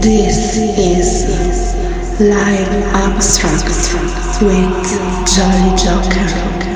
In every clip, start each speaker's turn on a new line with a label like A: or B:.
A: This is Live Abstract with Jolly Joker.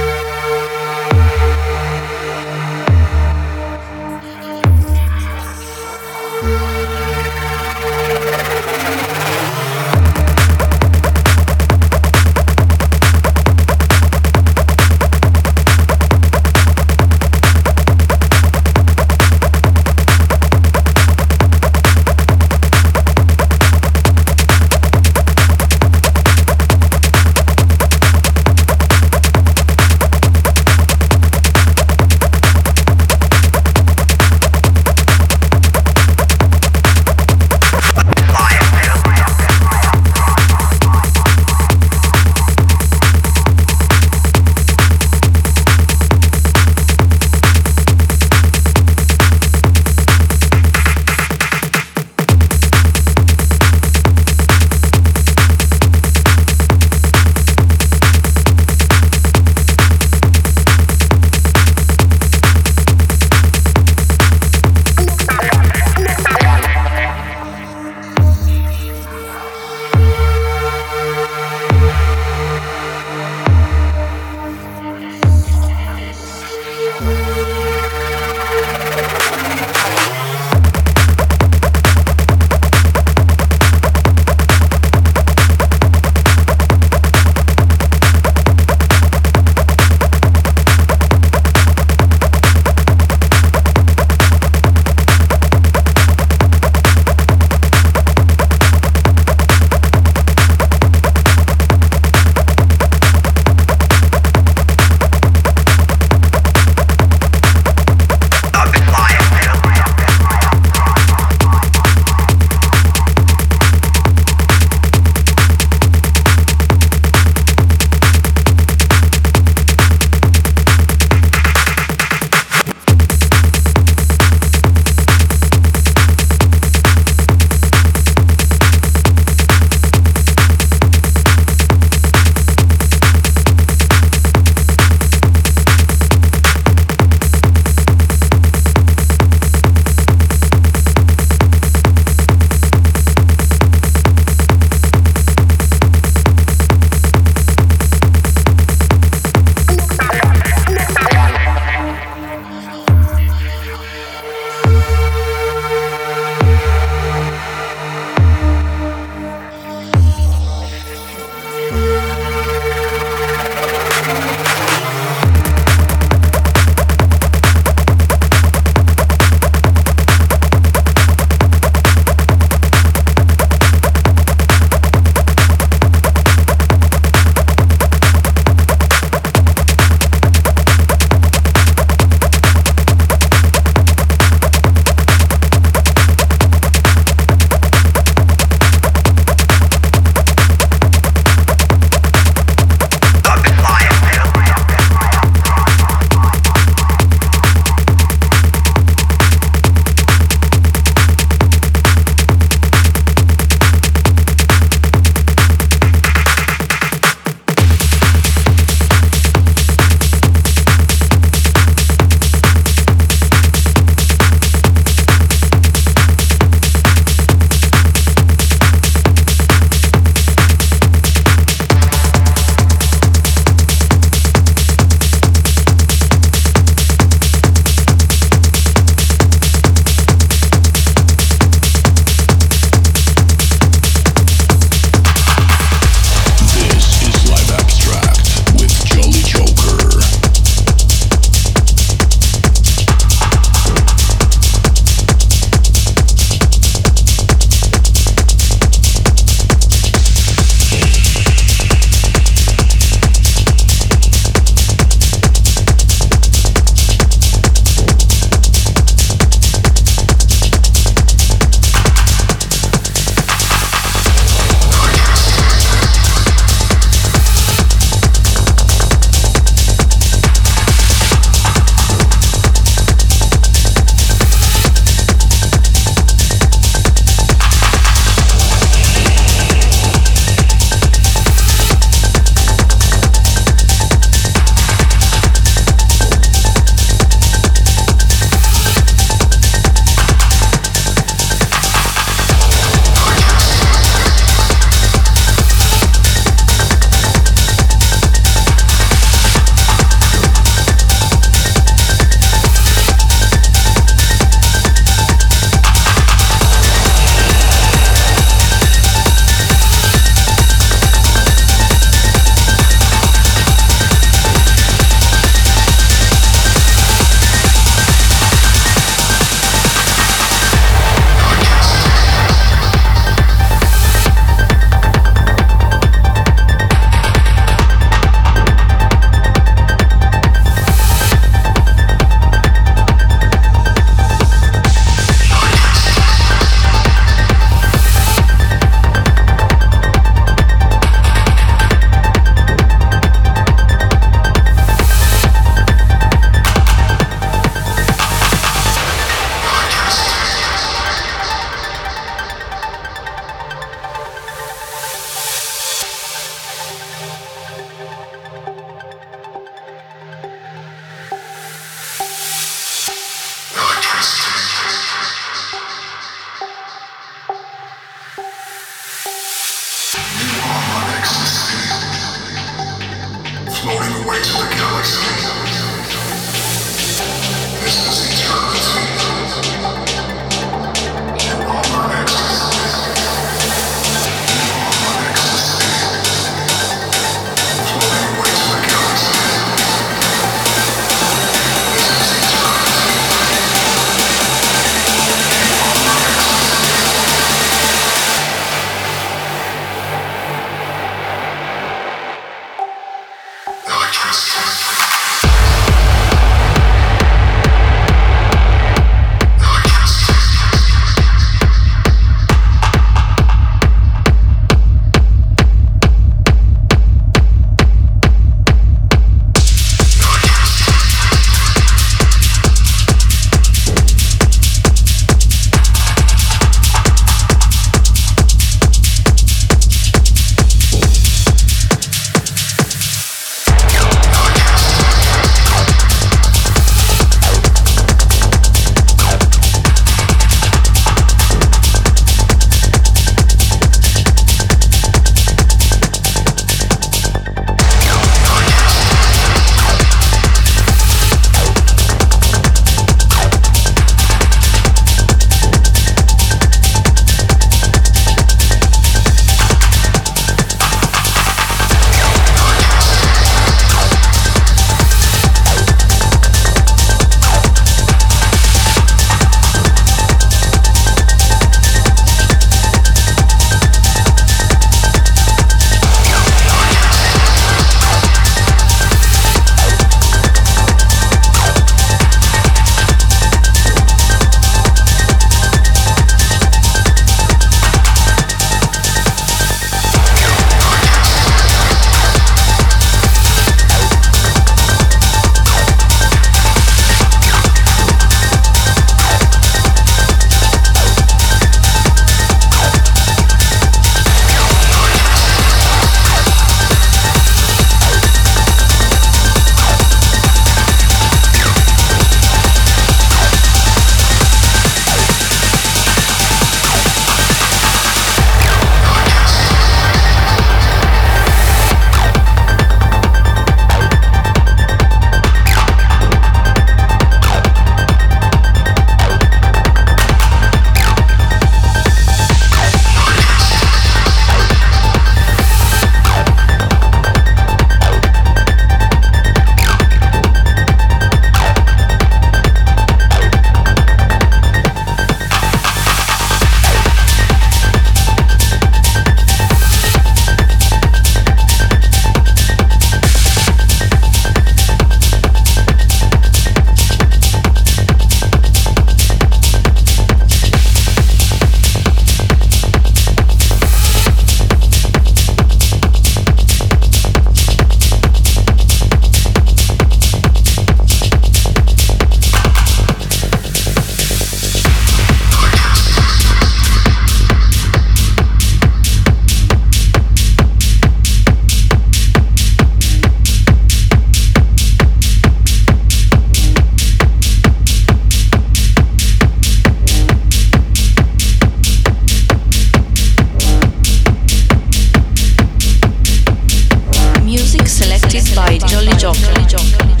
B: jolly by Jolly Jock.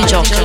B: By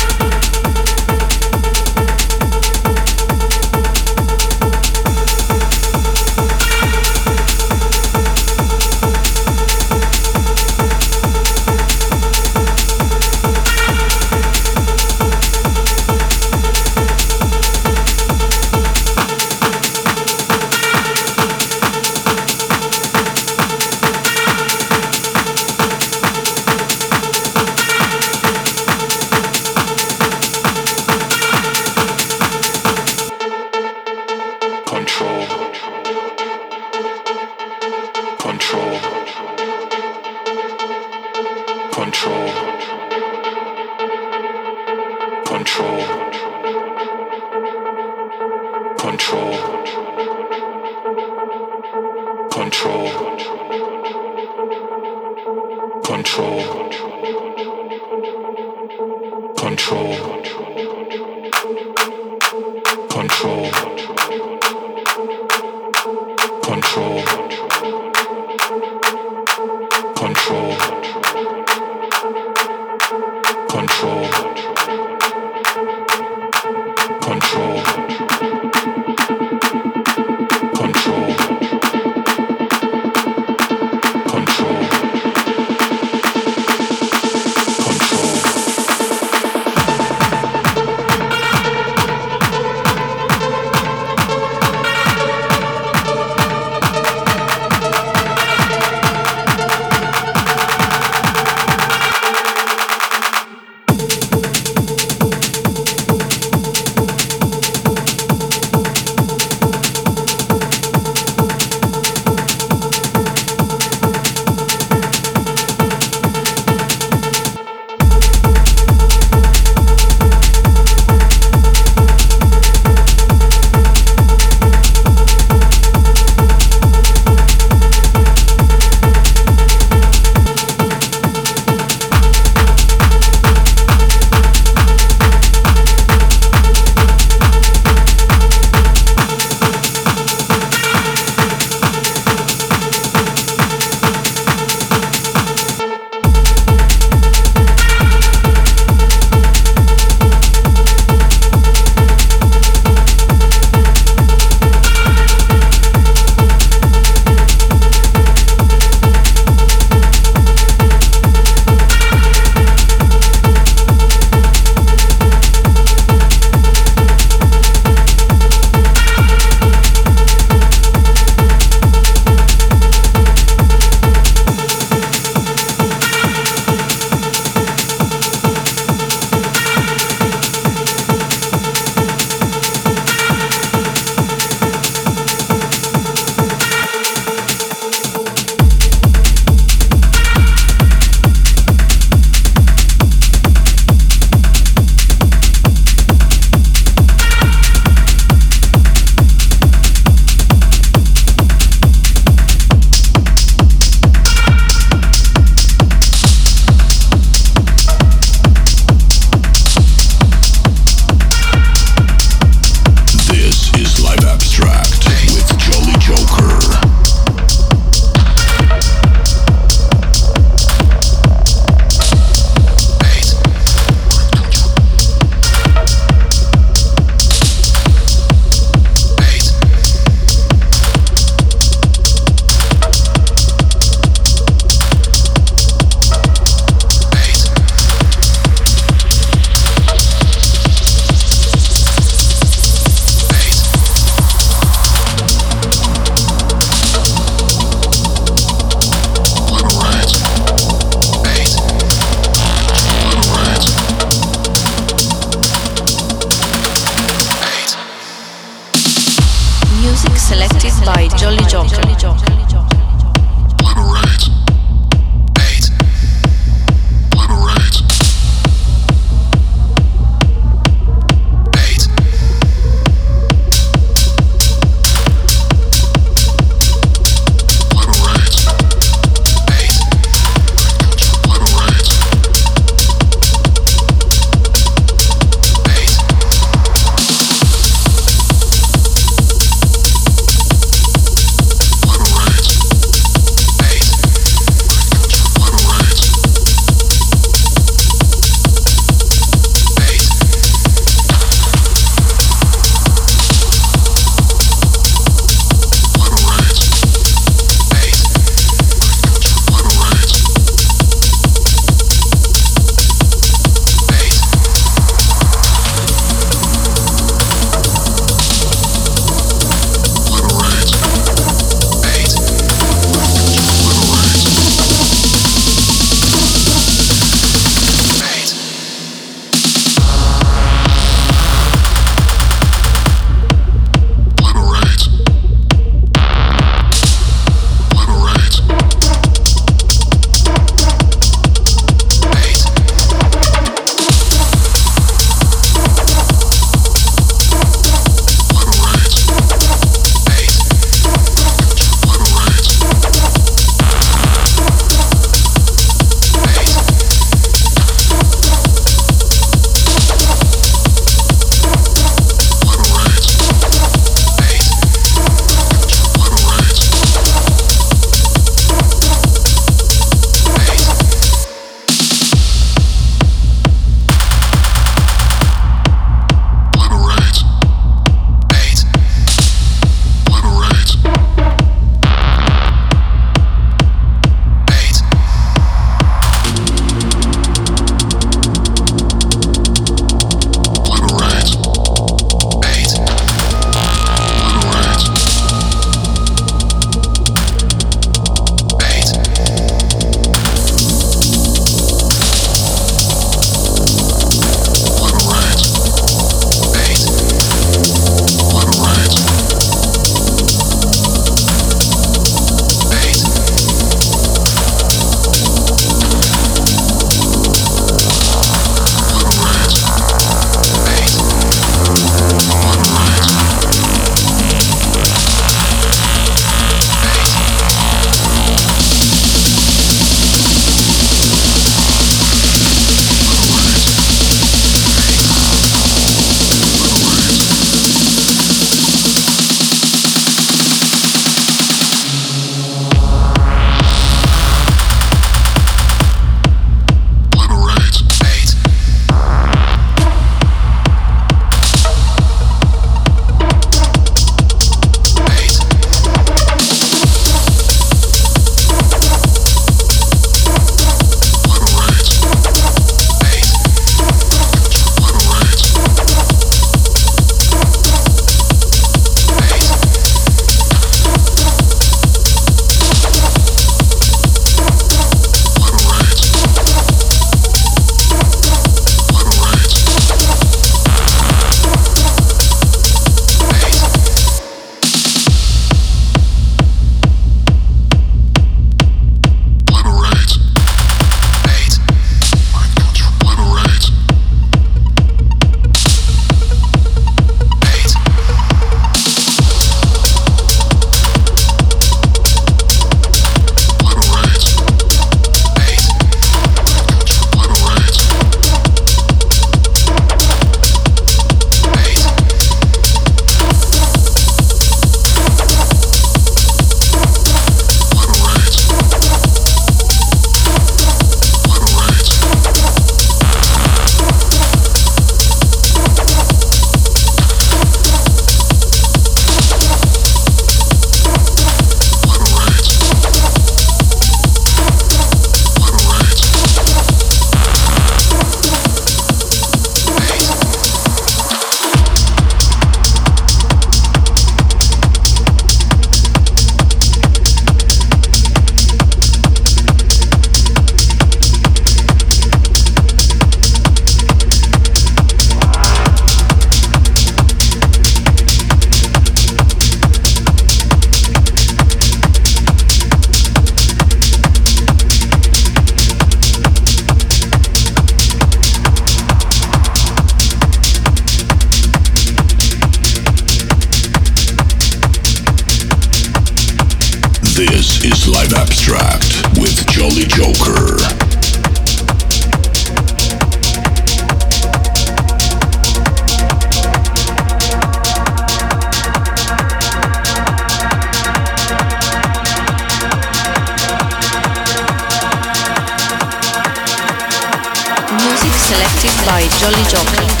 B: Jolly Joker.